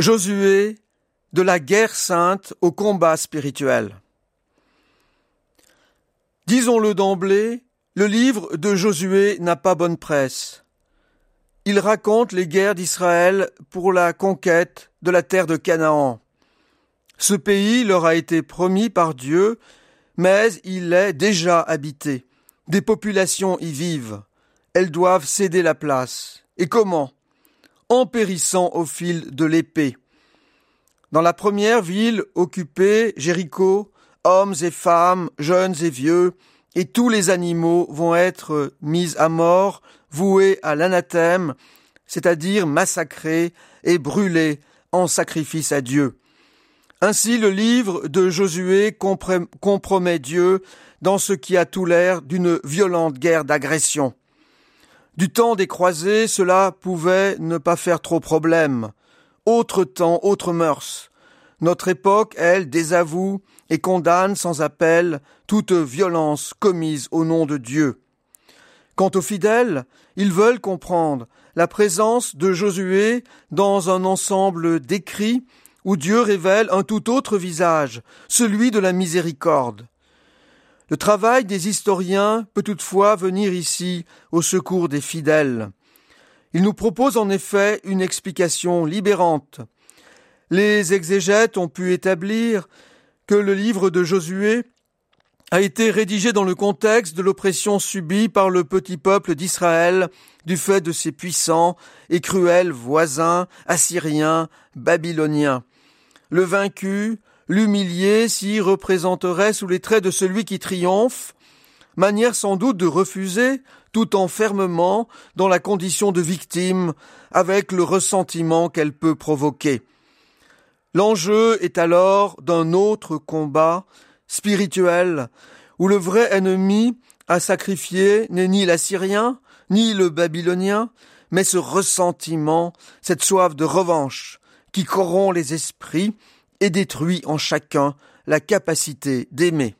Josué, de la guerre sainte au combat spirituel. Disons-le d'emblée, le livre de Josué n'a pas bonne presse. Il raconte les guerres d'Israël pour la conquête de la terre de Canaan. Ce pays leur a été promis par Dieu, mais il est déjà habité. Des populations y vivent. Elles doivent céder la place. Et comment? En périssant au fil de l'épée. Dans la première ville occupée, Jéricho, hommes et femmes, jeunes et vieux, et tous les animaux vont être mis à mort, voués à l'anathème, c'est-à-dire massacrés et brûlés en sacrifice à Dieu. Ainsi le livre de Josué compromet Dieu dans ce qui a tout l'air d'une violente guerre d'agression. Du temps des croisés, cela pouvait ne pas faire trop problème. Autre temps, autre mœurs. Notre époque, elle, désavoue et condamne sans appel toute violence commise au nom de Dieu. Quant aux fidèles, ils veulent comprendre la présence de Josué dans un ensemble d'écrits où Dieu révèle un tout autre visage, celui de la miséricorde. Le travail des historiens peut toutefois venir ici au secours des fidèles. Il nous propose en effet une explication libérante. Les exégètes ont pu établir que le livre de Josué a été rédigé dans le contexte de l'oppression subie par le petit peuple d'Israël du fait de ses puissants et cruels voisins assyriens, babyloniens. Le vaincu, l'humilié s'y représenterait sous les traits de celui qui triomphe, manière sans doute de refuser tout enfermement dans la condition de victime avec le ressentiment qu'elle peut provoquer. L'enjeu est alors d'un autre combat spirituel où le vrai ennemi à sacrifier n'est ni l'Assyrien, ni le Babylonien, mais ce ressentiment, cette soif de revanche qui corrompt les esprits et détruit en chacun la capacité d'aimer.